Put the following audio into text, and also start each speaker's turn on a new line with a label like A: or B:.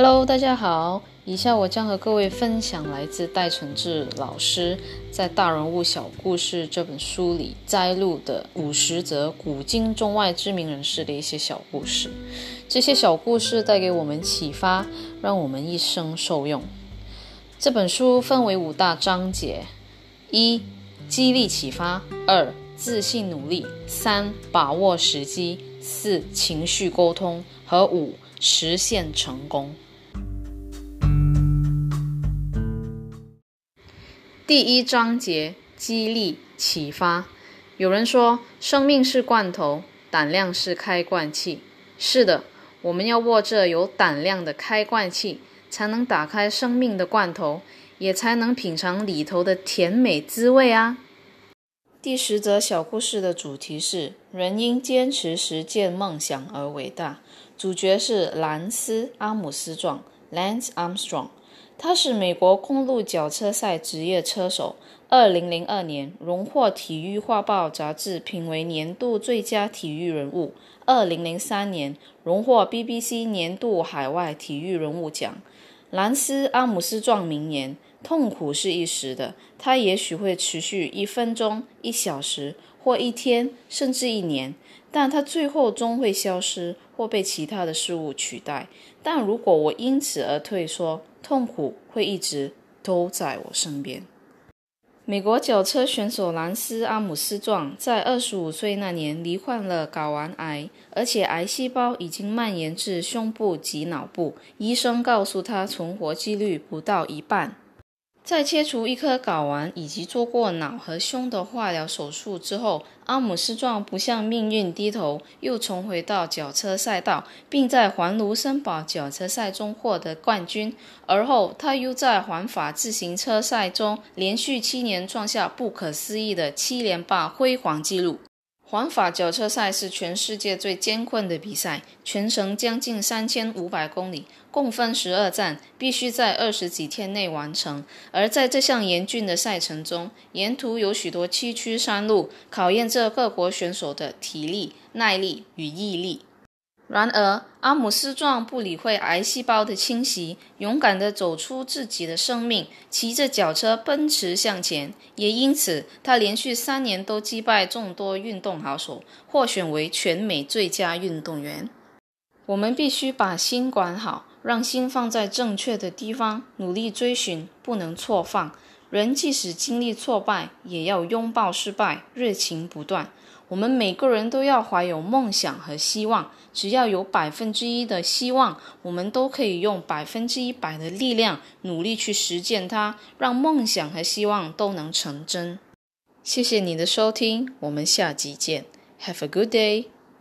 A: Hello，大家好。以下我将和各位分享来自戴承志老师在《大人物小故事》这本书里摘录的五十则古今中外知名人士的一些小故事。这些小故事带给我们启发，让我们一生受用。这本书分为五大章节：一、激励启发；二、自信努力；三、把握时机；四、情绪沟通；和五、实现成功。第一章节激励启发。有人说，生命是罐头，胆量是开罐器。是的，我们要握着有胆量的开罐器，才能打开生命的罐头，也才能品尝里头的甜美滋味啊！第十则小故事的主题是：人因坚持实践梦想而伟大。主角是兰斯·阿姆斯壮 （Lance Armstrong）。他是美国公路脚车赛职业车手。二零零二年，荣获《体育画报》杂志评为年度最佳体育人物。二零零三年，荣获 BBC 年度海外体育人物奖。兰斯·阿姆斯壮名言：“痛苦是一时的，它也许会持续一分钟、一小时或一天，甚至一年，但它最后终会消失或被其他的事物取代。但如果我因此而退缩，痛苦会一直都在我身边。美国脚车选手兰斯·阿姆斯壮在二十五岁那年罹患了睾丸癌，而且癌细胞已经蔓延至胸部及脑部。医生告诉他，存活几率不到一半。在切除一颗睾丸以及做过脑和胸的化疗手术之后，阿姆斯壮不向命运低头，又重回到脚车赛道，并在环卢森堡脚车赛中获得冠军。而后，他又在环法自行车赛中连续七年创下不可思议的七连霸辉煌纪录。环法脚车赛是全世界最艰困的比赛，全程将近三千五百公里，共分十二站，必须在二十几天内完成。而在这项严峻的赛程中，沿途有许多崎岖山路，考验着各国选手的体力、耐力与毅力。然而，阿姆斯壮不理会癌细胞的侵袭，勇敢地走出自己的生命，骑着脚车奔驰向前。也因此，他连续三年都击败众多运动好手，获选为全美最佳运动员。我们必须把心管好，让心放在正确的地方，努力追寻，不能错放。人即使经历挫败，也要拥抱失败，热情不断。我们每个人都要怀有梦想和希望，只要有百分之一的希望，我们都可以用百分之一百的力量努力去实践它，让梦想和希望都能成真。谢谢你的收听，我们下集见。Have a good day.